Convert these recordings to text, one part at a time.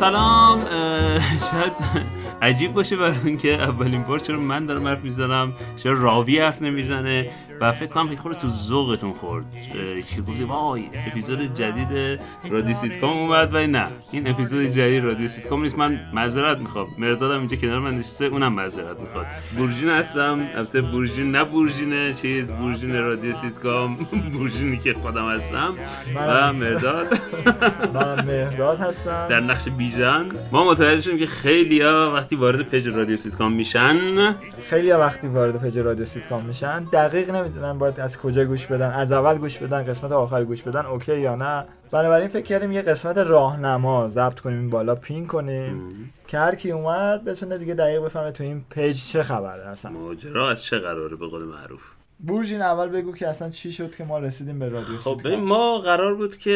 سلام شاید عجیب باشه برای اینکه اولین بار چرا من دارم حرف می‌زنم چرا راوی حرف نمی‌زنه و فکر کنم خورده تو ذوقتون خورد. که گفتی وای اپیزود جدید رادیو سیتکام اومد. و نه این اپیزود جدید رادیو سیتکام نیست. من معذرت می‌خوام. مردادم اینجا کنار من نشسته اونم معذرت می‌خواد. بورژین هستم. البته بورژین نه بورژین چیز بورژین رادیو سیتکام. بورژینی که خودم هستم. و مرداد. من مرداد هستم. در نقش بیژن. ما متوجه شدیم که خیلی ها وقتی وارد پیج رادیو سیتکام میشن. خیلی ها وقتی وارد page رادیو سیتکام میشن دقیق نمی‌دونن باید از کجا گوش بدن از اول گوش بدن قسمت آخر گوش بدن OK یا نه. بنابراین فکر کردیم یه قسمت راهنما ضبط کنیم این بالا pin کنیم. که هر کی اومد بتونه دیگه دقیق بفهمه تو این page چه خبره اصلا. ماجرا از چه قراره به قول معروف؟ بورژین اول بگو که اصلا چی شد که ما رسیدیم به رادیو خب ما قرار بود که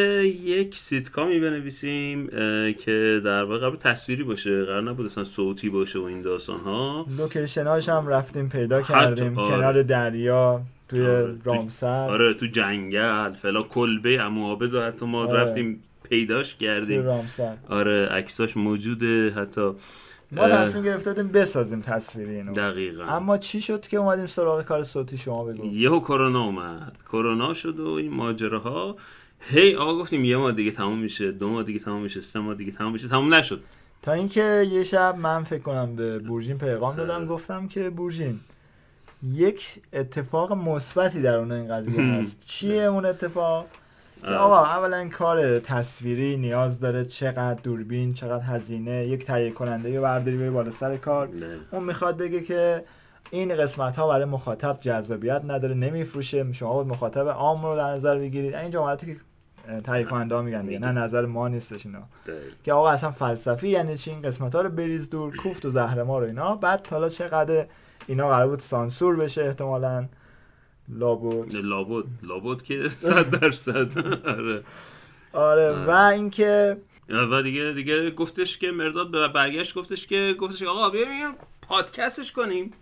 یک سیتکامی بنویسیم که در واقع قرار تصویری باشه قرار نبود اصلا صوتی باشه و این داستان ها لوکیشناش هم رفتیم پیدا کردیم آره. کنار دریا توی آره. رامسر آره تو جنگل فلا کلبه عموآبد و حتی ما آره. رفتیم پیداش کردیم رامسر آره عکساش موجوده حتی ما تصمیم گرفته بودیم بسازیم تصویری اینو. دقیقا. اما چی شد که اومدیم سراغ کار صوتی شما بگو؟ یهو کرونا اومد. کرونا شد و این ماجراها. هی آقا گفتیم یه ماه دیگه تموم میشه دو ماه دیگه تموم میشه سه ماه دیگه تموم میشه. تموم نشد. تا اینکه یه شب من فکر کنم به بورژین پیغام دادم گفتم که بورژین یک اتفاق مثبتی در اون این قضیه هست. چیه اون اتفاق؟ آقا اولا کار تصویری نیاز داره چقدر دوربین چقدر هزینه یک تهیه کننده یا برداری بری بالا سر کار. اون می‌خواد بگه که این قسمت ها برای مخاطب جذابیت نداره نمیفروشه. شما باید مخاطب عام رو در نظر بگیرید. این جملاتی که تهیه کننده ها میگن دیگه نه نظر ما نیستش اینا. که آقا اصلا فلسفی یعنی چی؟ این قسمت ها رو بریز دور کوفت و زهر ما رو اینا. بعد حالا چقدر اینا قرار بود سانسور بشه احتمالاً. لابد. لابد. لابد که صد درصد. آره. آره و اینکه و دیگه دیگه گفتش که مرداد به برگشت گفتش که گفتش آقا بیایم پادکستش کنیم.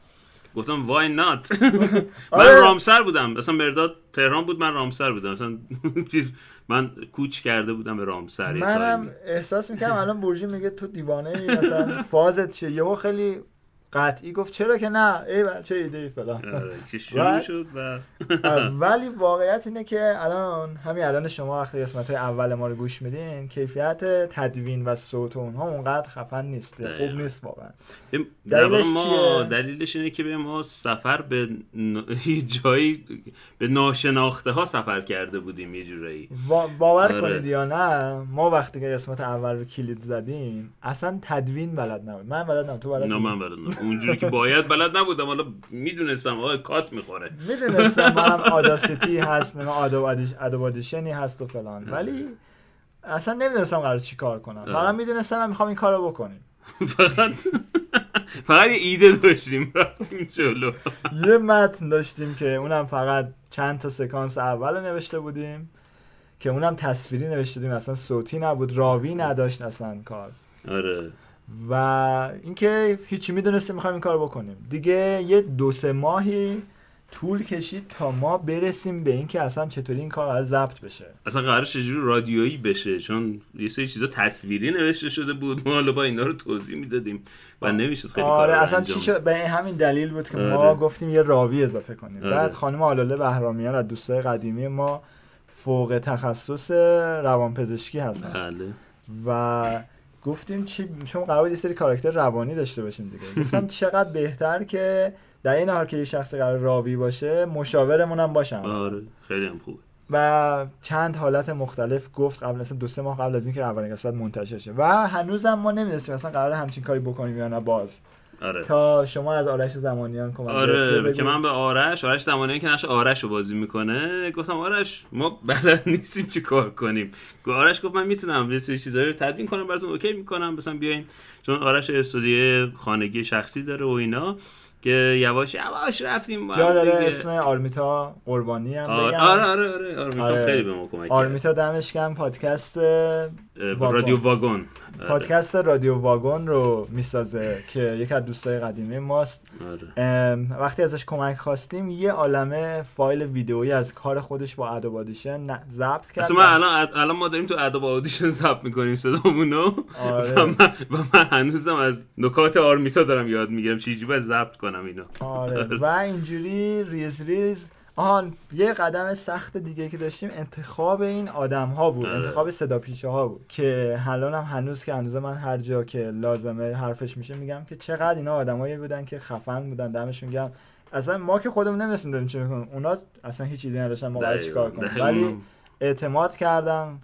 گفتم وای نات من آره. رامسر بودم. مثلا مرداد تهران بود من رامسر بودم. مثلا چیز من کوچ کرده بودم به رامسر منم احساس می‌کردم الان برژی میگه تو دیوانه ای مثلا فازت چیه؟ یهو خیلی قطعی گفت چرا که نه؟ ای چه ایده ای فلان؟ آره، شد و ولی واقعیت اینه که الان همین الان شما وقتی قسمت های اول ما رو گوش میدین کیفیت تدوین و صوت اونها اونقدر خفن نیست. خوب نیست واقعا. دلیلش ما دلیلش اینه که به ما سفر به جایی به ناشناخته ها سفر کرده بودیم یه جورایی. باور آره. کنید یا نه ما وقتی که قسمت اول رو کلید زدیم اصلا تدوین بلد نبود. من بلد نبودم تو بلد نه من بلد اونجوری که باید بلد نبودم. حالا می‌دونستم آقا کات می‌خوره. می‌دونستم هم آداسیتی هست نه ادوب ادیشنی هست و فلان. ولی اصلا نمی‌دونستم قرار چی کار کنم. فقط می‌دونستم من می‌خوام این کارو بکنیم. فقط فقط یه ایده داشتیم رفتیم جلو. یه متن داشتیم که اونم فقط چند تا سکانس اول نوشته بودیم که اونم تصویری نوشته بودیم. اصلا صوتی نبود راوی نداشت اصلا کار. آره. و اینکه هیچی می‌دونستیم می‌خوایم این کار بکنیم. دیگه یه دو سه ماهی طول کشید تا ما برسیم به اینکه اصلا چطوری این کار قرار ضبط بشه. اصلا قرار چجوری رادیویی بشه؟ چون یه سری چیزا تصویری نوشته شده بود. ما حالا با اینا رو توضیح می‌دادیم و نمی‌شد خیلی آره اصلا چی شد؟ به همین دلیل بود که آره. ما گفتیم یه راوی اضافه کنیم. آره. بعد خانم آلاله بهرامیان از دوستای قدیمی ما فوق تخصص روانپزشکی هستن. بله. و گفتیم چی چون قرار یه سری کاراکتر روانی داشته باشیم دیگه. گفتم چقدر بهتر که در این حال که یه شخص قرار راوی باشه مشاورمون هم باشم. آره خیلی هم خوبه. و چند حالت مختلف گفت قبل از دو سه ماه قبل از اینکه اولین قسمت منتشر شه. و هنوزم ما نمی‌دونستیم اصلا قرار همچین کاری بکنیم یا نه باز. آره. تا شما از آرش زمانیان کمک آره که من به آرش آرش زمانیان که نقش آرش رو بازی می‌کنه گفتم آرش ما بلد نیستیم چی کار کنیم آرش گفت من می‌تونم یه سری چیزایی رو تدوین کنم براتون اوکی می‌کنم مثلا بیاین چون آرش استودیو خانگی شخصی داره و اینا که یواش یواش رفتیم جا داره اسم آرمیتا قربانی هم آره آره آره, آره, آرمیتا آره. خیلی به ما کمک آرمیتا دمش پادکست اه، واگن. رادیو واگن. پادکست رادیو واگن رو می‌سازه که یک از دوستای قدیمی ماست. آره. وقتی ازش کمک خواستیم یه عالمه فایل ویدئویی از کار خودش با ادوب آدیشن ضبط کرد اصلا من الان الان ما داریم تو ادوب اودیشن ضبط می‌کنیم صدامونو. آره. و من, و من هنوزم از نکات آرمیتا دارم یاد می‌گیرم. چجوری باید ضبط کنم اینو؟ آره. و اینجوری ریز ریز آهان یه قدم سخت دیگه که داشتیم انتخاب این آدم ها بود آره. انتخاب صدا پیشه ها بود که الان هم هنوز که هنوز من هر جا که لازمه حرفش میشه میگم که چقدر اینا آدمایی بودن که خفن بودن دمشون گرم. اصلا ما که خودمون داریم چی می‌کنیم. اونا اصلا هیچ ایده نداشتن ما قرار چیکار کنیم. ولی اعتماد کردن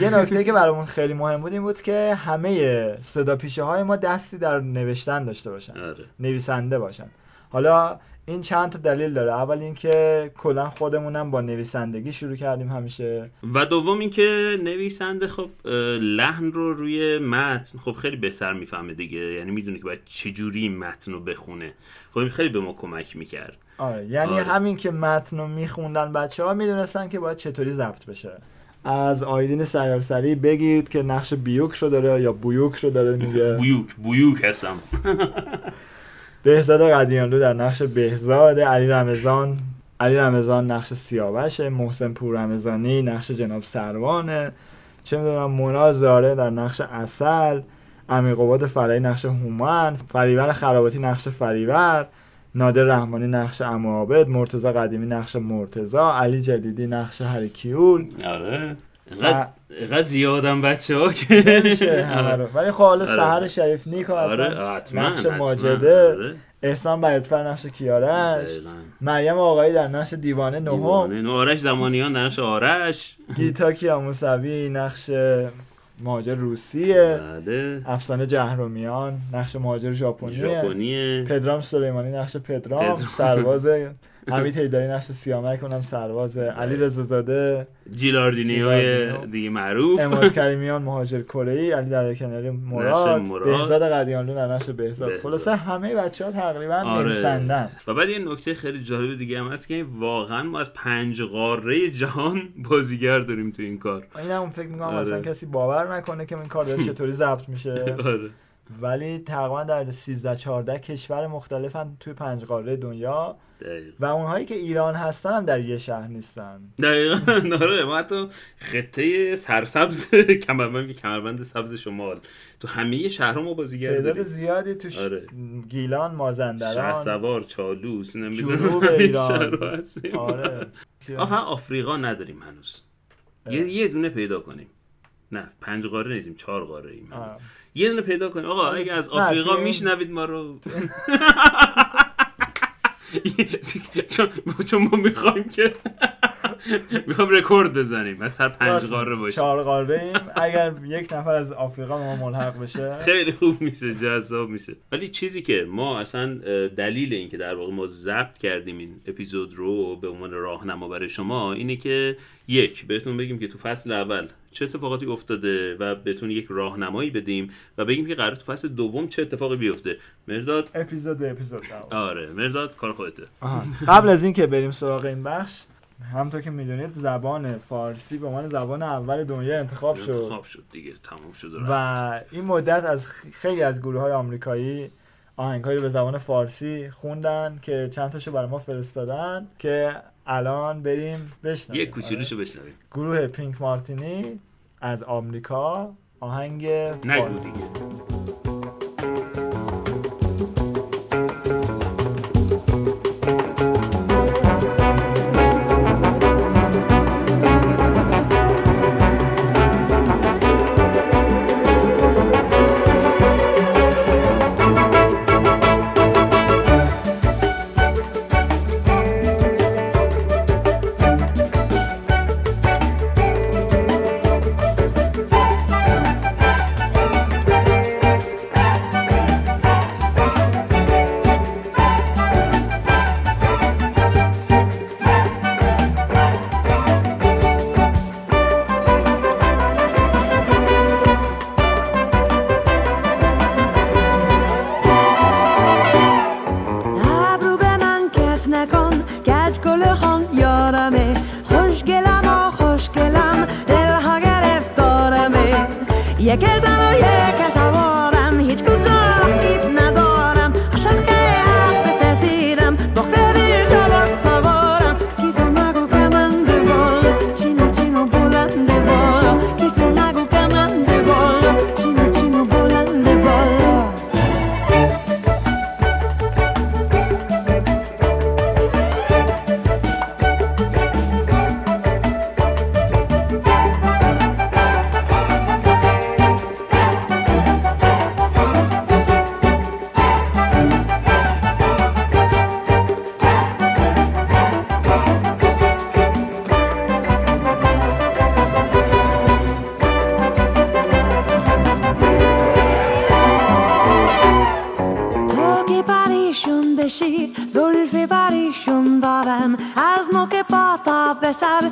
یه نکته که برامون خیلی مهم بود این بود که همه صدا پیشه های ما دستی در نوشتن داشته باشن. آره. نویسنده باشن. حالا این چند تا دلیل داره. اول اینکه کلا خودمونم با نویسندگی شروع کردیم همیشه. و دوم اینکه نویسنده خب لحن رو روی متن خب خیلی بهتر می‌فهمه دیگه. یعنی می‌دونه که باید چجوری متن رو بخونه. خب این خیلی به ما کمک می‌کرد. آره یعنی آره. همین که متن رو میخوندن بچه ها می‌دونستن که باید چطوری ضبط بشه. از آیدین سیارسری بگید که نقش بیوک رو داره یا بیوک رو داره میگه. بویوک بویوک هستم. بهزاد قدیانلو در نقش بهزاد علی رمضان علی رمضان نقش سیاوشه محسن پور رمضانی نقش جناب سروانه چه می‌دونم مونا زاره در نقش اصل امیرقباد فرعی نقش هومن فریور خراباتی نقش فریور نادر رحمانی نقش امو عابد مرتضی قدیمی نقش مرتضی علی جدیدی نقش هریکیول آره. اینقدر زیادم بچه ها که همه رو ولی خب حالا آره. سحر شریف نیک آره نقش. ماجده آره. احسان بیاتفر نقش کیارش. مریم آقایی در نقش دیوانه نهم آرش زمانیان در نقش آرش گیتا کیاموسوی نقش مهاجر روسیه بله افسانه جهرومیان نقش مهاجر ژاپنیه ژاپنیه پدرام سلیمانی نقش پدرام پدرام. سرباز حمید حیدری نقش سیامک اونم سرباز علی رضا زاده جیلاردینیوی جیلاردینیو. دیگه معروف اماد کریمیان مهاجر کره ای علی در کناری مراد مراد. بهزاد قدیانلو در نقش بهزاد بهزاد. خلاصه همه بچه ها تقریبا آره. نویسندن و بعد یه نکته خیلی جالب دیگه هم هست که واقعا ما از پنج قاره جهان بازیگر داریم تو این کار این هم فکر می‌کنم آره. اصلا کسی باور نکنه که این کار داره چطوری ضبط میشه آره ولی تقریبا در 13 14 کشور مختلفن توی پنج قاره دنیا. دقیقا. و اونهایی که ایران هستن هم در یه شهر نیستن. دقیقا. آره ما حتی خطه سرسبز کمربند کمربند سبز شمال. تو همه شهرها ما بازیگر تعداد زیادی توش آره. گیلان مازندران. سوار چالوس نمی‌دونم ایران. آره. آخه آفریقا نداریم هنوز. یه, یه دونه پیدا کنیم. نه پنج قاره نیستیم چهار قاره ایم. یه دونه پیدا کنیم آقا اگه از آفریقا میشنوید ما رو. چون ما می‌خوایم که می‌خوایم رکورد بزنیم. از هر پنج قاره. باشیم. چهار قاره ایم. اگر یک نفر از آفریقا ما ملحق بشه. خیلی خوب میشه جذاب میشه. ولی چیزی که ما اصلا دلیل این که در واقع ما ضبط کردیم این اپیزود رو به عنوان راهنما برای شما اینه که یک بهتون بگیم که تو فصل اول چه اتفاقاتی افتاده و بهتون یک راهنمایی بدیم و بگیم که قرار تو فصل دوم چه اتفاقی بیفته. مرداد؟ اپیزود به اپیزود واقع. آره مرداد کار خودته. آها. قبل از اینکه بریم سراغ این بخش همونطور که می‌دونید زبان فارسی به عنوان زبان اول دنیا انتخاب شد انتخاب شد. دیگه تمام شد و. و این مدت از خیلی از گروه های آمریکایی آهنگهایی رو به زبان فارسی خوندن که چند تاشو برای ما فرستادن که الان بریم بشنویم. یه کوچولوشو بشنویم. گروه پینک مارتینی از آمریکا آهنگ نگو فارسی. دیگه. تا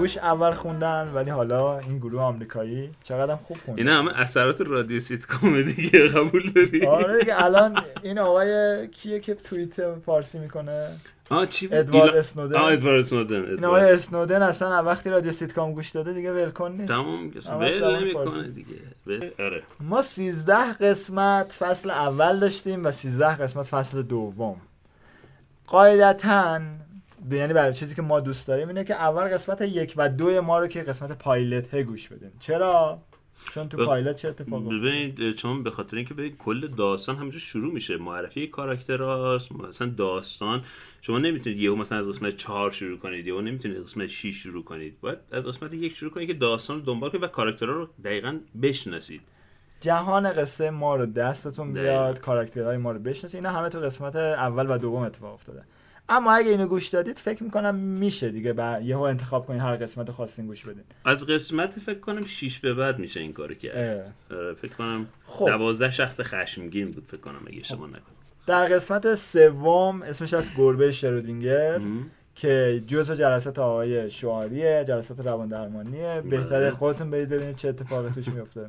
گوگوش اول خوندن ولی حالا این گروه آمریکایی چقدر خوب خوندن اینا همه اثرات رادیو سیتکام دیگه قبول داری آره دیگه الان این آقای کیه که توییت فارسی می‌کنه آه چی بود؟ ادوارد ایلا- اسنودن. آه ادوارد اسنودن این. آقای اسنودن اصلا وقتی رادیو سیتکام گوش داده دیگه ولکن نیست تمام ول نمی‌کنه. دیگه ول- آره ما 13 قسمت فصل اول داشتیم و 13 قسمت فصل دوم قاعدتا یعنی برای چیزی که ما دوست داریم اینه که اول قسمت یک و دو ما رو که قسمت پایلت ه گوش بدیم. چرا؟ چون تو ب- پایلت چه افتاد؟ ببینید چون به خاطر اینکه ببینید کل داستان همونجا شروع میشه. معرفی کاراکتراست مثلا داستان. شما نمی‌تونید یهو مثلا از قسمت چهار شروع کنید یهو نمی‌تونید از قسمت 6 شروع کنید. باید از قسمت یک شروع کنید که داستان رو دنبال کنید و کاراکترها رو دقیقا بشناسید. جهان قصه ما رو دستتون. بیاد کاراکترهای ما رو بشناسید. اینا همه تو قسمت اول و دوم اتفاق افتاده. اما اگه اینو گوش دادید فکر می‌کنم میشه دیگه بعد یهو انتخاب کنید هر قسمت خواستین گوش بدین از قسمت فکر کنم 6 به بعد میشه این کارو کرد. آره، فکر کنم خب. دوازده شخص خشمگین بود فکر کنم اگه اشتباه نکنم در قسمت سوم اسمش از گربه شرودینگر. که جزء جلسات آقای شعاریه جلسات روان درمانیه بهتره بله. خودتون برید ببینید چه اتفاقی توش میفته.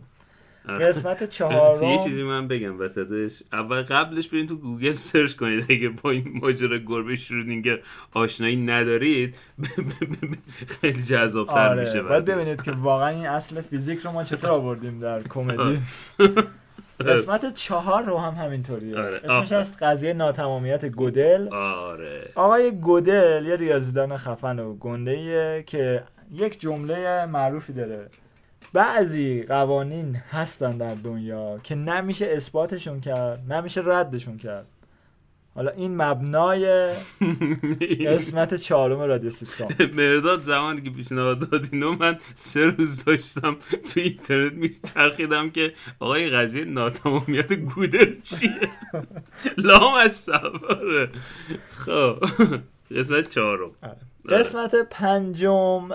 قسمت چهارم. یه چیزی من بگم وسطش. اول قبلش برین تو گوگل search کنید. اگه با این ماجرا گربه شرودینگر آشنایی ندارید خیلی جذابتر میشه آره. باید بعد. ببینید که واقعا این اصل فیزیک رو ما چطور آوردیم در کمدی. قسمت چهار رو هم همینطوریه. آره، اسمش. از قضیه ناتمامیت گودل. آره. آقای گودل یه ریاضیدان خفن و گنده که یک جمله معروفی داره. بعضی قوانین هستن در دنیا که نمیشه اثباتشون کرد نمیشه ردشون کرد. حالا این مبنای قسمت چهارم رادیو سیتکام. مرداد زمانی که پیشنهاد داد اینو من سه روز داشتم تو اینترنت میچرخیدم که آقای قضیه ناتمامیت گودل چیه؟ لام از سواره خب قسمت چهارم. قسمت پنجم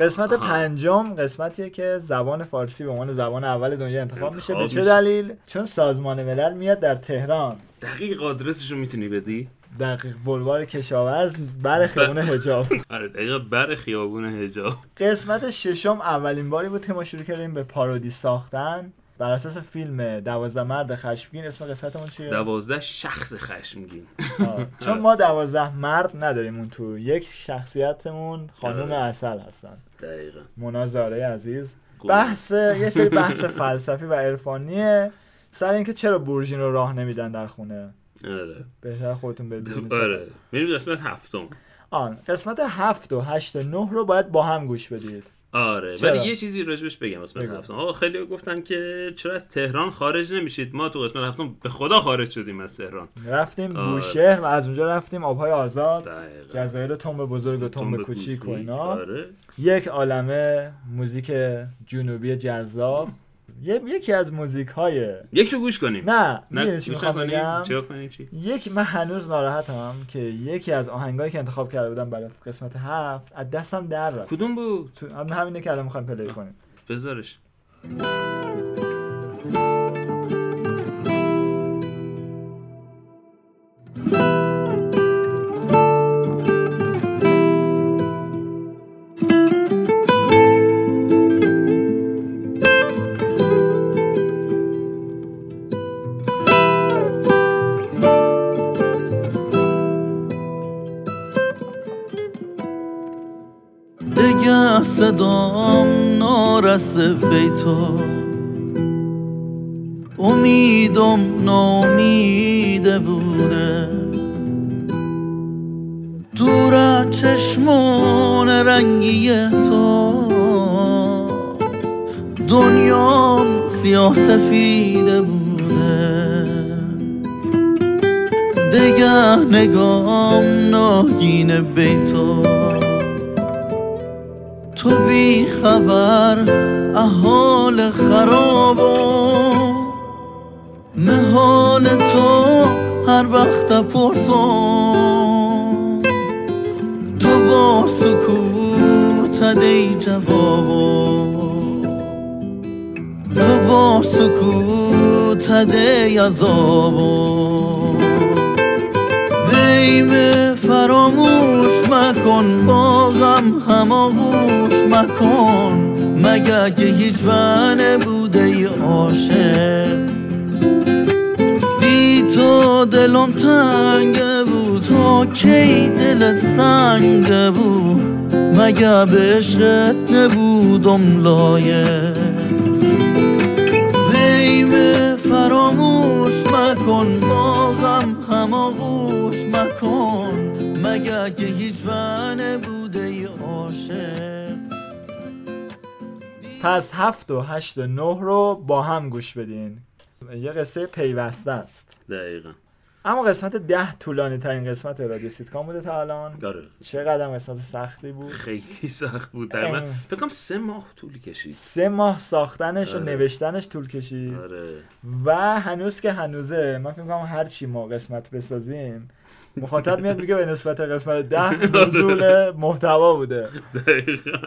قسمت آها. پنجم قسمتیه که زبان فارسی به عنوان زبان اول دنیا انتخاب میشه. به چه. دلیل؟ چون سازمان ملل میاد در تهران. دقیق آدرسش رو می‌تونی بدی؟ دقیق بلوار کشاورز بر خیابون حجاب. آره دقیقا بر خیابون هجاب قسمت ششم اولین باری بود که ما شروع کردیم به پارودی ساختن. بر اساس فیلم دوازده مرد خشمگین اسم قسمتمون چیه؟ دوازده شخص خشمگین. چون ما دوازده مرد نداریم اون تو یک شخصیتمون خانم آره. اصل هستن. دقیقا. منازاره عزیز. خوب. بحث یه سری بحث فلسفی و عرفانیه. سر اینکه چرا برژین رو راه نمیدن در خونه؟ آره. بهتر خودتون برید ببینید آره. میریم قسمت هفتم. آن قسمت هفت و هشت و نه رو باید با هم گوش بدید. آره چرا؟ ولی یه چیزی راجبش بگم قسمت. هفتم. آقا خیلی گفتن که چرا از تهران خارج نمیشید؟ ما تو قسمت هفتم به خدا خارج شدیم از تهران. رفتیم آره. بوشهر و از اونجا رفتیم آبهای آزاد. دقیقا. جزایر تنب بزرگ و تنب کوچیک و اینا. آره. یک عالمه موزیک جنوبی جذاب. یکی از موزیک های یکشو گوش کنیم. نه نه چی می‌خوام چی یک من هنوز ناراحتم که یکی از آهنگایی که انتخاب کرده بودم برای قسمت هفت از دستم در رفت. کدوم بود؟ تو هم- همینه که الان می‌خوایم پلی کنیم. بذارش. محال تو وقت پرسم تو با سکوت دی جوابو تو با سکوت دی عذابو بیم فراموش مکن با غم هماغوش مکن. مگه که هیچ بنه بوده ای عاشق. تو دلم تنگه بود. تا کی دلت سنگه بود؟ مگه به عشقت نبودم لایق بیم فراموش مکن با غم هماغوش مکن. مگه که هیچ بنه بوده ای عاشق؟ پس هفت و هشت و نه رو با هم گوش بدین. یه قصه پیوسته است. دقیقا. اما قسمت ده طولانی ترین قسمت رادیو سیتکام بوده تا الان. داره. چقدر قسمت سختی بود؟ خیلی سخت بود. در من. فکر کنم سه ماه طول کشید. سه ماه ساختنش و آره. نوشتنش طول کشید. آره. و هنوز که هنوزه من فکر کنم هر چی ما قسمت بسازیم مخاطب میاد میگه به نسبت قسمت ده نزول محتوا بوده. دقیقا.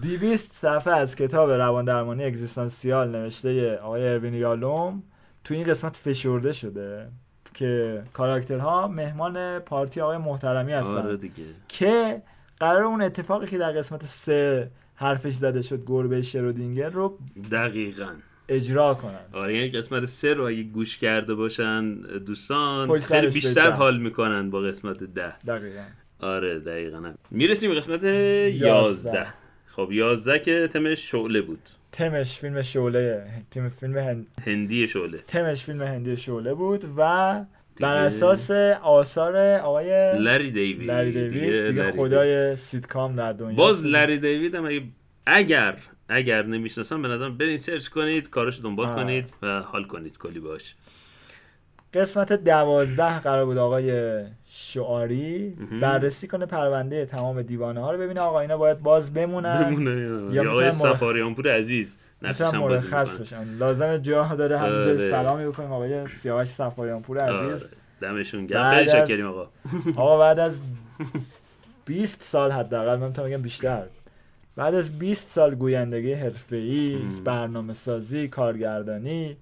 دویست صفحه از کتاب روان درمانی اگزیستانسیال نوشته آقای اروین یالوم. تو این قسمت فشرده شده که کاراکترها مهمان پارتی آقای محترمی هستن. آره دیگه. که قرار اون اتفاقی که در قسمت سه حرفش زده شد گربه شرودینگر رو دقیقا. اجرا کنن. آره یعنی قسمت سه رو اگه گوش کرده باشن دوستان خیلی بیشتر. حال می‌کنن با قسمت ده. دقیقا. آره دقیقا. می‌رسیم به قسمت یازده. خب یازده که تم شعله بود. تمش فیلم شعله تیم فیلم هند... هندی شعله. تمش فیلم هندی شعله بود و دیگه- بر اساس آثار آقای لری دیوید. لری دیوید دیگه, لری خدای سیتکام در دنیا باز لری دیوید هم اگه اگر اگر نمی‌شناسم به نظرم برین سرچ کنید کارش دنبال آه. کنید و حال کنید کلی باش قسمت دوازده قرار بود آقای شعاری. بررسی کنه پرونده تمام دیوانه ها رو ببینه آقا اینا باید باز بمونن بمونه یا یا آقای می‌تونن مرخ- سفاریانپور عزیز بازی مرخص. بشن لازم جا داره همینجا آره. سلامی بکنیم آقای سیاوش سفاریانپور عزیز آره. دمشون بعد گرم خیلی شکریم آقا آقا بعد از 20 سال حداقل من می‌تونم بگم بیشتر بعد از 20 سال گویندگی حرفه‌ای. برنامه سازی کارگردانی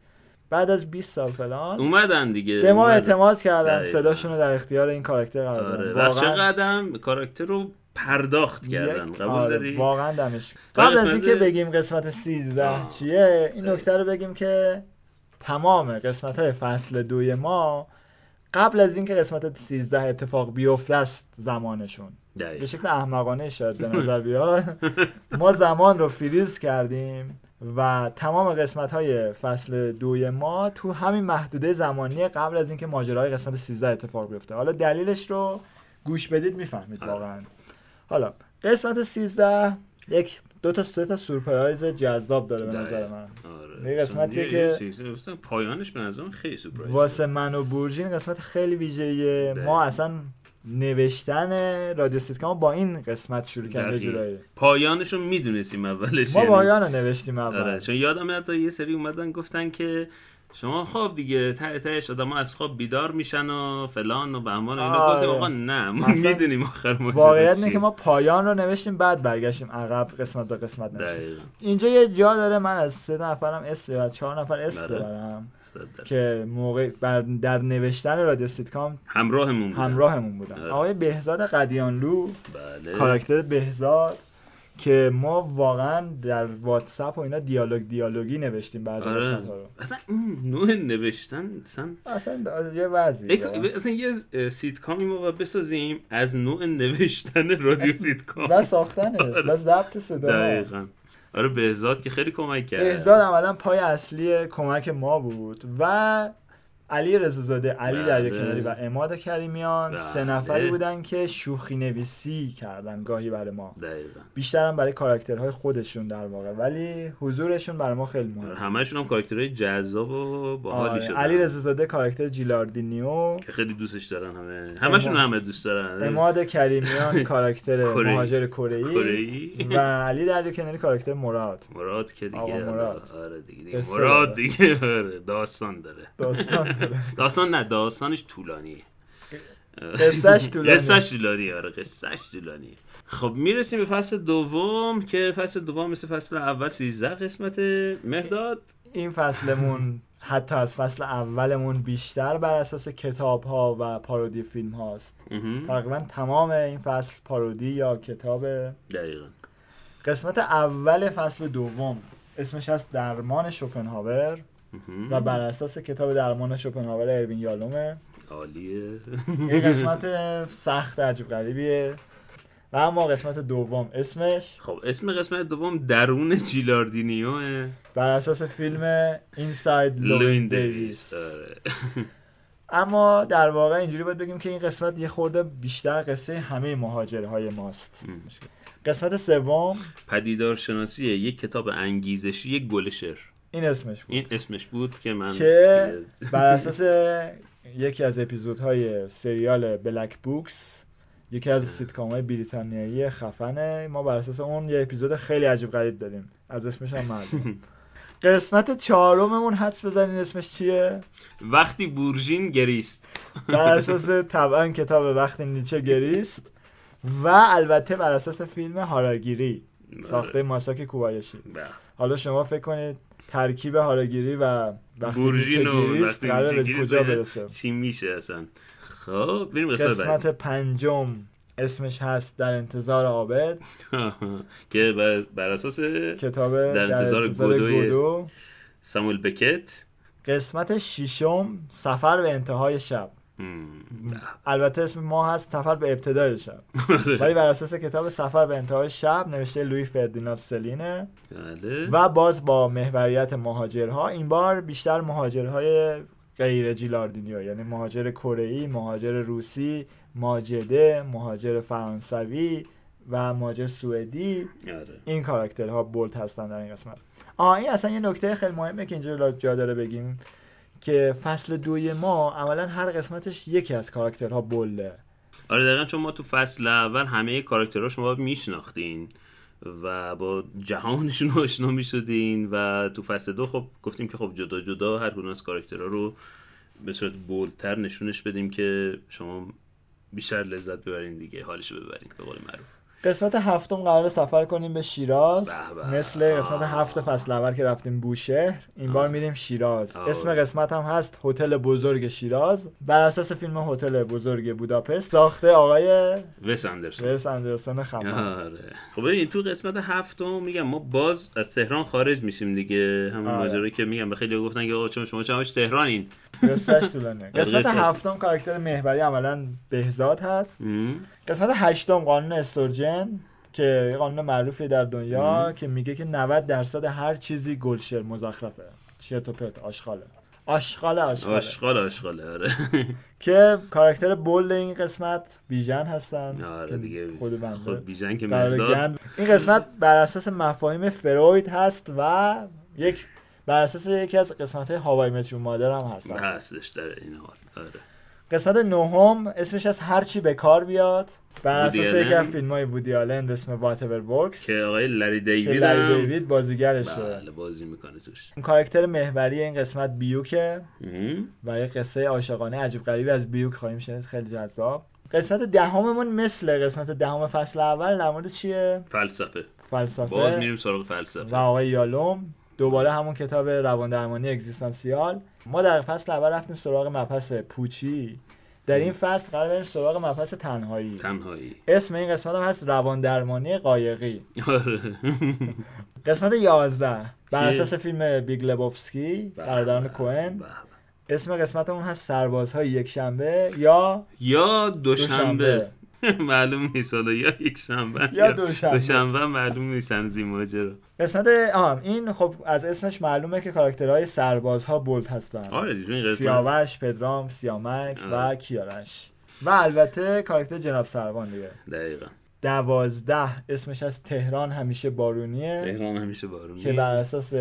بعد از 20 سال فلان اومدن دیگه به ما اومدن. اعتماد کردن دقیقاً. صداشون رو در اختیار این کاراکتر قرار آره دادن و واقعا چقدر کاراکتر رو پرداخت کردن قبول آره، داری واقعا دمش قبل از اینکه بگیم قسمت 13 آه. چیه این آره. نکته رو بگیم که تمام قسمت های فصل دوی ما قبل از اینکه قسمت 13 اتفاق بیفته است زمانشون به دقیقاً. شکل احمقانه شاید به نظر بیاد ما زمان رو فریز کردیم و تمام قسمت های فصل دوی ما تو همین محدوده زمانی قبل از اینکه ماجرای قسمت 13 اتفاق بیفته حالا دلیلش رو گوش بدید می‌فهمید آره. واقعا حالا قسمت 13 یک دو تا سه تا سورپرایز جذاب داره به نظر. من آره. یه قسمتیه یه- که- پایانش به نظرم خیلی سورپرایز واسه من و بورژین قسمت خیلی ویژه‌ایه. ما اصلا نوشتن رادیو سیتکام با این قسمت شروع دقیقاً. جورایی پایانش رو می‌دونستیم اولش ما یعنی. پایان رو نوشتیم اول آره چون یادم میاد یه سری اومدن گفتن که شما خواب دیگه ته تهش آدم از خواب بیدار میشن و فلان و بهمان و اینا آره. گفتیم آقا نه ما می‌دونیم آخر ما واقعیت اینه که ما پایان رو نوشتیم بعد برگشتیم عقب قسمت به قسمت نوشتیم اینجا یه جا داره من از سه نفرم اسم ببرم چهار نفر اسم بله. ببرم درصد. که موقع بر در نوشتن رادیو سیتکام همراهمون بودن. همراهمون بودن آره. آقای بهزاد قدیانلو بله کاراکتر بهزاد که ما واقعا در واتساپ و اینا دیالوگ دیالوگی نوشتیم بعضی آره. ها رو اصلا این نوع نوشتن اصلا اصلا یه وضعی ای- اصلا یه سیتکامی ما بسازیم از نوع نوشتن رادیو سیتکام و ساختنش و ضبط صدا دقیقا آره بهزاد که خیلی کمک کرد. بهزاد عملا پای اصلی کمک ما بود و علی رضازاده علی در بله. کناری و عماد کریمیان سه بله. نفری بودن که شوخی نویسی کردن گاهی برای ما دقیقا بیشتر هم برای کاراکترهای خودشون در واقع ولی حضورشون برای ما خیلی مهمه همشون هم کاراکترهای جذاب و باحالی آره. شدن علی رضازاده کاراکتر جیلاردینیو که خیلی دوستش دارن همه همشون. همه دوست دارن اماد کریمیان کاراکتر. مهاجر کره کره‌ای. و علی در کناری کاراکتر مراد مراد که دیگه مراد. آره دیگه, مراد. دیگه آره داستان داره داستان داستان نه داستانش طولانیه قصهش طولانیه. قصهش طولانیه آره قصهش طولانیه خب می‌رسیم به فصل دوم که فصل دوم مثل فصل اول 13 قسمت مهداد این فصلمون حتی از فصل اولمون بیشتر بر اساس کتاب ها و پارودی فیلم هاست. تقریبا تمام این فصل پارودی یا کتاب دقیقا قسمت اول فصل دوم اسمش هست درمان شوپنهاور. و بر اساس کتاب درمان شوپنهاور اروین یالومه. عالیه. این قسمت سخت عجیب غریبیه. و اما قسمت دوم. اسمش؟ خب اسم قسمت دوم درون جیلاردینیوه. بر اساس فیلم اینساید لوین دیویس آره. اما در واقع اینجوری باید بگیم که این قسمت یه خورده بیشتر قصه همه مهاجرهای ماست. قسمت سوم. پدیدار شناسی یک کتاب انگیزشی یک گل شعر. این اسمش بود. این اسمش بود که من که بر اساس یکی از اپیزودهای سریال بلک بوکس یکی از سیتکام های بریتانیایی خفنه ما بر اساس اون یه اپیزود خیلی عجیب غریب داریم. از اسمش هم معلوم قسمت چهارممون حدس بزنین اسمش چیه؟ وقتی بورژین گریست. بر اساس طبعا کتاب وقت نیچه گریست و البته بر اساس فیلم هاراگیری ساخته ماساکی کوبایاشی بله. حالا شما فکر کنید ترکیب هاراگیری و بورژین و وقتی کجا برسه؟ چی میشه اصلا؟ خب بریم قسمت پنجم. اسمش هست در انتظار عابد. که بر, اساس کتاب در انتظار گودو. ساموئل بکت. قسمت ششم سفر به انتهای شب. البته اسم ما هست سفر به ابتدای شب آره. ولی بر اساس کتاب سفر به انتهای شب نوشته لوی فردیناند سلینه بله. و باز با محوریت مهاجرها این بار بیشتر مهاجرهای غیر جیلاردینیو یعنی مهاجر کره مهاجر روسی ماجده مهاجر فرانسوی و مهاجر سوئدی آره. این کاراکترها بولد هستن در این قسمت آه این اصلا یه نکته خیلی مهمه که اینجا جا داره بگیم که فصل دوی ما عملا هر قسمتش یکی از کاراکترها بولده آره دقیقا چون ما تو فصل اول همه کاراکترها شما میشناختین و با جهانشون آشنا می‌شدین و تو فصل دو خب گفتیم که خب جدا جدا هر کدوم از کاراکترها رو به صورت بولتر نشونش بدیم که شما بیشتر لذت ببرین دیگه حالش ببرین به قول معروف. قسمت هفتم قرار سفر کنیم به شیراز به به. مثل قسمت. هفت فصل اول که رفتیم بوشهر این بار میریم شیراز آه. اسم قسمت هم هست هتل بزرگ شیراز بر اساس فیلم هتل بزرگ بوداپست ساخته آقای وس اندرسون وس اندرسون خفن آره خب ببین تو قسمت هفتم میگم ما باز از تهران خارج میشیم دیگه همون آره. ماجرایی که میگم به خیلی گفتن که آقا چون شما چه همش تهرانین قصهش طولانیه قسمت قصهش. هفتم کاراکتر محوری عملا بهزاد هست؟ قسمت هشتم قانون استورجن که یه قانون معروفی در دنیا که میگه که 90 درصد هر چیزی گلشر مزخرفه. چرت و پرت. آشغاله. آشغاله آشغاله. آشغال آشغاله آره. که کاراکتر بولد این قسمت بیژن هستن آره که دیگه. خود بنده خود بیژن که گند. این قسمت بر اساس مفاهیم فروید هست و یک بر اساس یکی از قسمت های هاوای مترو مادر هم هستن. هستش در این حال. آره. قسمت نهم اسمش از هر چی به کار بیاد. بر اساس یکی آلن. از فیلم های وودی آلن به اسم واتیور ورکس که آقای لری دیوید لری دیوید بازیگرشه. بله بازی می‌کنه توش. اون کاراکتر محوری این قسمت بیوکه. و یه قصه عاشقانه عجیب غریبی از بیوک خواهیم شنید خیلی جذاب. قسمت دهممون مثل قسمت دهم فصل اول در مورد چیه؟ فلسفه. فلسفه. باز میریم سراغ و فلسفه آقای یالوم دوباره همون کتاب روان درمانی اگزیستانسیال. ما در فصل اول رفتیم سراغ مبحث پوچی. در این فصل قرار بریم سراغ مبحث تنهایی. تنهایی. اسم این قسمت هم هست روان درمانی قایقی. قسمت 11 بر؟ اساس فیلم بیگ لبوفسکی برادران کوهن به. اسم قسمت اون هست سربازهای یک شنبه یا یا دوشنبه. معلوم نیست. حالا یا یک شنبه یا دوشنبه. معلوم نیست هنوز ماجرا. قسمت آه این خب از اسمش معلومه که کاراکترهای سربازها بولد هستن. آره سیاوش، پدرام، سیامک و آره. کیارش. و البته کاراکتر جناب سروان دیگه. دقیقا. دوازده. اسمش از تهران همیشه بارونیه. تهران همیشه بارونی که بر اساس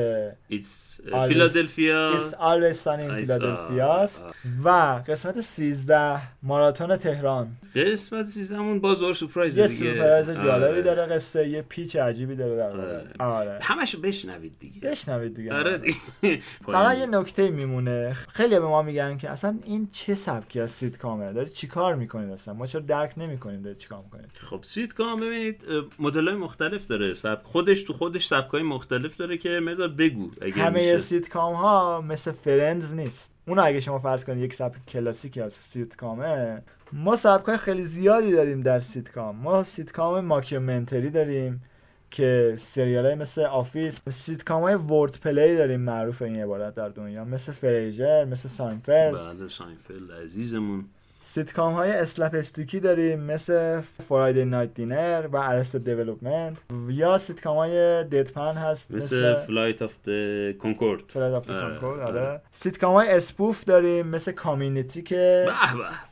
فیلادلفیا It's always sunny in It's- Philadelphia است. و قسمت 13 ماراتون تهران. قسمت سیزدهمون باز دور سورپرایز یه دیگه. سورپرایز آره. جالبی داره قصه یه پیچ عجیبی داره در آره. آره. همشو بشنوید دیگه. بشنوید دیگه. آره دیگه. فقط یه نکته میمونه. خیلی به ما میگن که اصلا این چه سبکی از سیتکامه؟ داری چیکار می‌کنید اصلا؟ ما چرا درک نمی‌کنیم داری چیکار می‌کنید؟ خب سیتکام ببینید مدل های مختلف داره. سبک خودش تو خودش سبک های مختلف داره که مقدار بگو اگر همه. سیتکام ها مثل Friends نیست. اون اگه شما فرض کنید یک سبک کلاسیکی از سیتکامه ما سبک های خیلی زیادی داریم در سیتکام. ما سیتکام mockumentary داریم که سریال های مثل Office سیتکام های wordplay داریم معروف این عبارت در دنیا. مثل Frasier مثل Seinfeld. بله Seinfeld عزیزمون. سیتکام های slapstick ی داریم مثل Friday Night Dinner و Arrested Development یا سیتکام های deadpan هست مثل Flight of the Conchords Flight of آره، Conchords آره. سیتکام های spoof داریم مثل Community که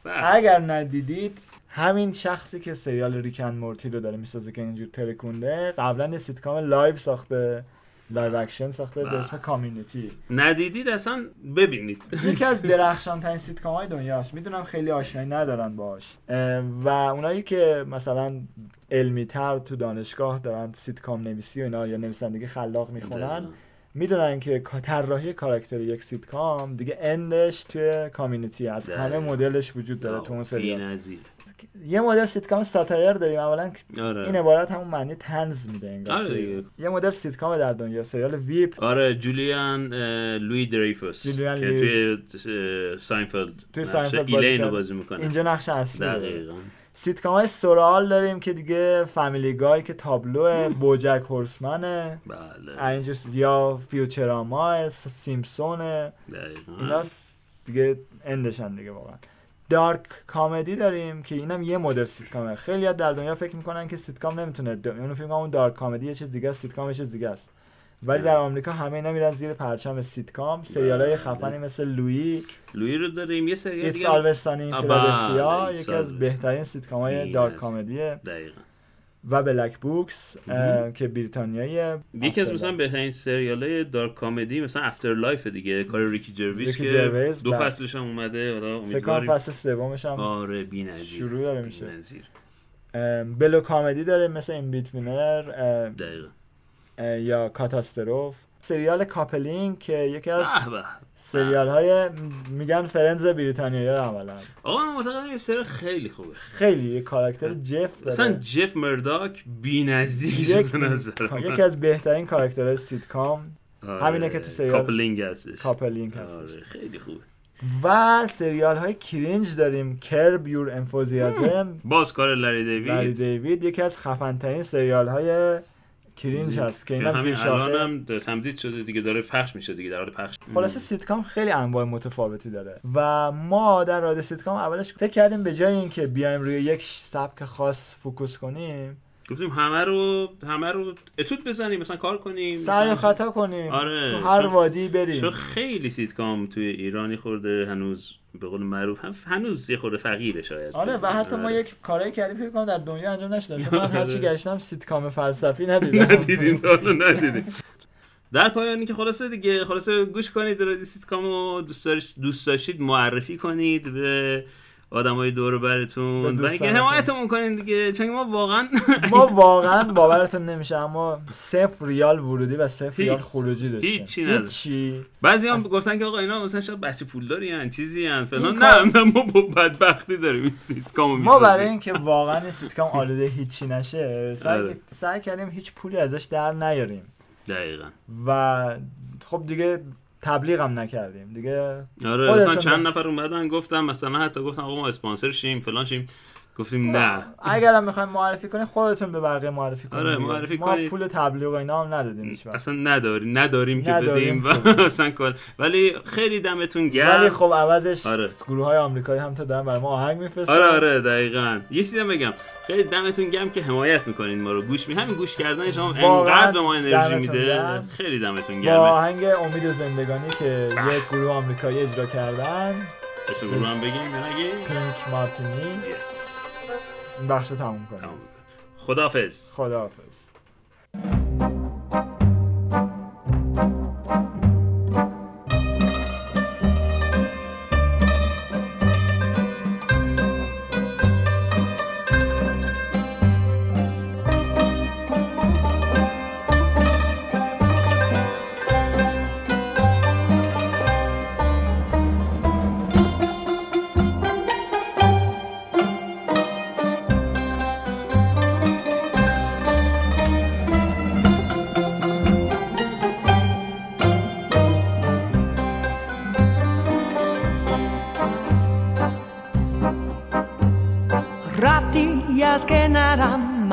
اگر ندیدید همین شخصی که سریال Rick and Morty رو داره می‌سازه که اینجور ترکونده قبلا یه سیتکام live ساخته. live action ساخته به بله. اسم Community ندیدید اصلا؟ ببینید. یکی از درخشان ترین سیتکام های دنیاست. می‌دونم خیلی آشنایی ندارن باش و اونایی که مثلا علمی تر تو دانشگاه دارن سیتکام نویسی و اینا یا نویسندگی خلاق می‌خونن می‌دونن که طراحی کاراکتر یک سیتکام دیگه end ش توی Community عه. همه مدلش وجود داره تو اون سریال. یه مدل سیتکام satire داریم اولا آره. این عبارت همون معنی تنز میده انگار آره. یه مدل سیتکام در دنیا سریال Veep. آره جولیان لوی دریفوس جولیان که لوی- توی Seinfeld توی Seinfeld بازی. بازی می‌کنه. اینجا نقش اصلی دقیقا. سیتکام های سورئال داریم که دیگه Family Guy که تابلوه BoJack Horseman ه بله. یا Futurama Simpson ه. دقیقا. اینا دیگه end شن دیگه واقعا. dark comedy داریم که اینم یه مدل سیتکامه. خیلی در دنیا فکر می‌کنن که سیتکام نمی‌تونه د... اونو فکر می‌کنن اون dark comedy یه چیز دیگه است سیتکام یه چیز دیگه است. ولی در آمریکا همه اینا میرن زیر پرچم سیتکام. سریال های خفنی مثل Louie Louie رو داریم. یه سریال It's دیگه. in آه، Philadelphia یکی از بهترین سیتکام های. dark comedy ه. دقیقا. و Black Books که بریتانیاییه یکی از مثلا. بهترین سریال های dark comedy مثلا After Life دیگه کار ریکی جرویس ریکی که جرویس، دو بله. فصلش هم اومده حالا امیدواریم فصل سومش هم آره بی‌نظیر شروع داره میشه. blue comedy داره مثل Inbetweener دقیقا یا Catastrophe سریال Coupling که یکی از سریال های میگن Friends بریتانیایی عملا. آقا من معتقدم این سریال خیلی خوبه. خیلی یه کاراکتر جف اصلا داره جف مرداک بی‌نظیر به. یکی از بهترین کاراکترهای سیتکام. آره، همینه که تو سریال Coupling هستش. Coupling هستش. آره خیلی خوبه. و سریال های cringe داریم. Curb Your Enthusiasm باز کار لری دیوید. لری دیوید یکی از خفنترین سریال های cringe هست که اینم زیر الان شاخه هم تمدید شده دیگه داره پخش میشه دیگه در حال پخش. خلاصه سیتکام خیلی انواع متفاوتی داره. و ما در رادیو سیتکام اولش فکر کردیم به جای اینکه بیایم روی یک سبک خاص focus کنیم گفتیم همه رو همه رو اتود بزنیم مثلا کار کنیم سعی خطا کنیم. آره، تو هر چون- وادی بریم. چون خیلی سیتکام توی ایرانی خورده هنوز به قول معروف هم هنوز یه خورده فقیره شاید. آره و حتی ما آره. یک کارایی کردیم فکر کنم در دنیا انجام نشده. چون من آره. هرچی گشتم سیتکام فلسفی ندیدم. ندیدیم حالا ندیدیم. در پایانی که خلاصه دیگه خلاصه گوش کنید رادیو سیتکامو دوست داشتید معرفی کنید به آدمای دور براتون و اینکه. حمایتمون کنید دیگه چون ما واقعا ما واقعا باورتون نمیشه اما صفر ریال ورودی و صفر ریال خروجی داشتیم هیچی. هیچی بعضی هم گفتن که آقا اینا مثلا شاید بچه پولداری هن چیزی هن فلان نه ما با بدبختی داریم این سیتکامو ما. برای اینکه واقعا این سیتکام آلوده هیچی نشه سعی, آره. سعی کردیم هیچ پولی ازش در نیاریم دقیقا و خب دیگه تبلیغ هم نکردیم دیگه آره مثلا چند نفر اومدن گفتم مثلا حتی گفتم آقا ما اسپانسر شیم فلان شیم. گفتیم نه اگر هم می‌خوایم معرفی کنیم خودتون به بقیه معرفی کنیم آره،. معرفی ما کنید. پول تبلیغ و اینا هم ندادیم. اصلا نداریم نداریم که بدیم. و اصلا کل ولی خیلی دمتون گرم. ولی خب عوضش آره. گروه های آمریکایی هم تا دارن برای ما آهنگ میفرستن. آره آره دقیقا. یه چیزی بگم. خیلی دمتون گرم که حمایت می‌کنین ما رو. گوش می همین گوش کردن شما انقدر به ما انرژی میده. گرم. خیلی دمتون با گرمه. آهنگ امید زندگانی که یک گروه آمریکایی اجرا کردن. اسم گروه هم بگیم پینک مارتینی. یس این بخش رو تموم کنیم. خداحافظ. خداحافظ.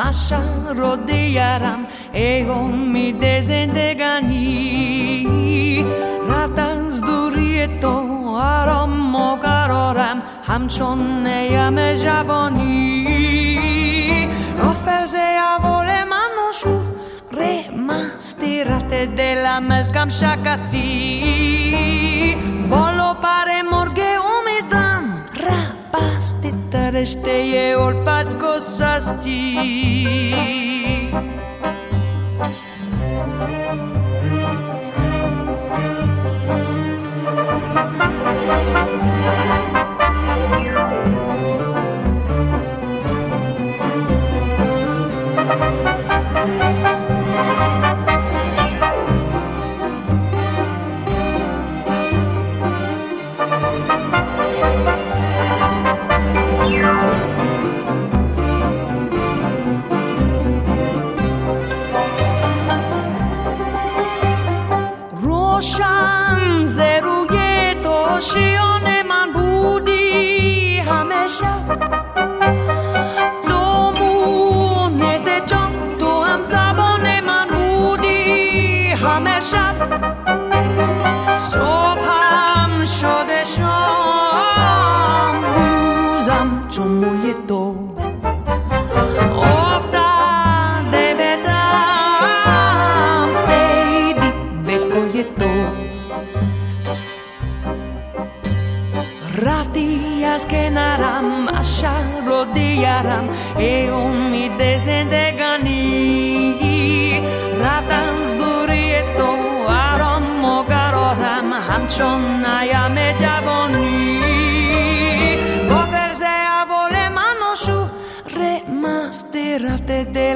کنارم مشا رو دیارم ای امید زندگانی رفت از دوری تو آرام و قرارم همچون نیم جوانی رافرز اول من شو ره مستی رفت دلم از ترشته الفت گسستی.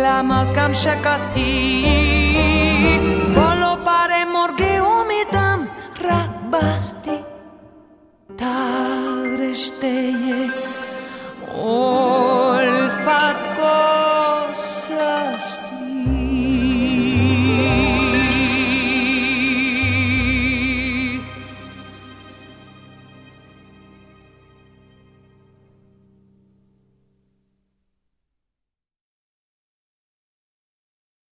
رفته دلم از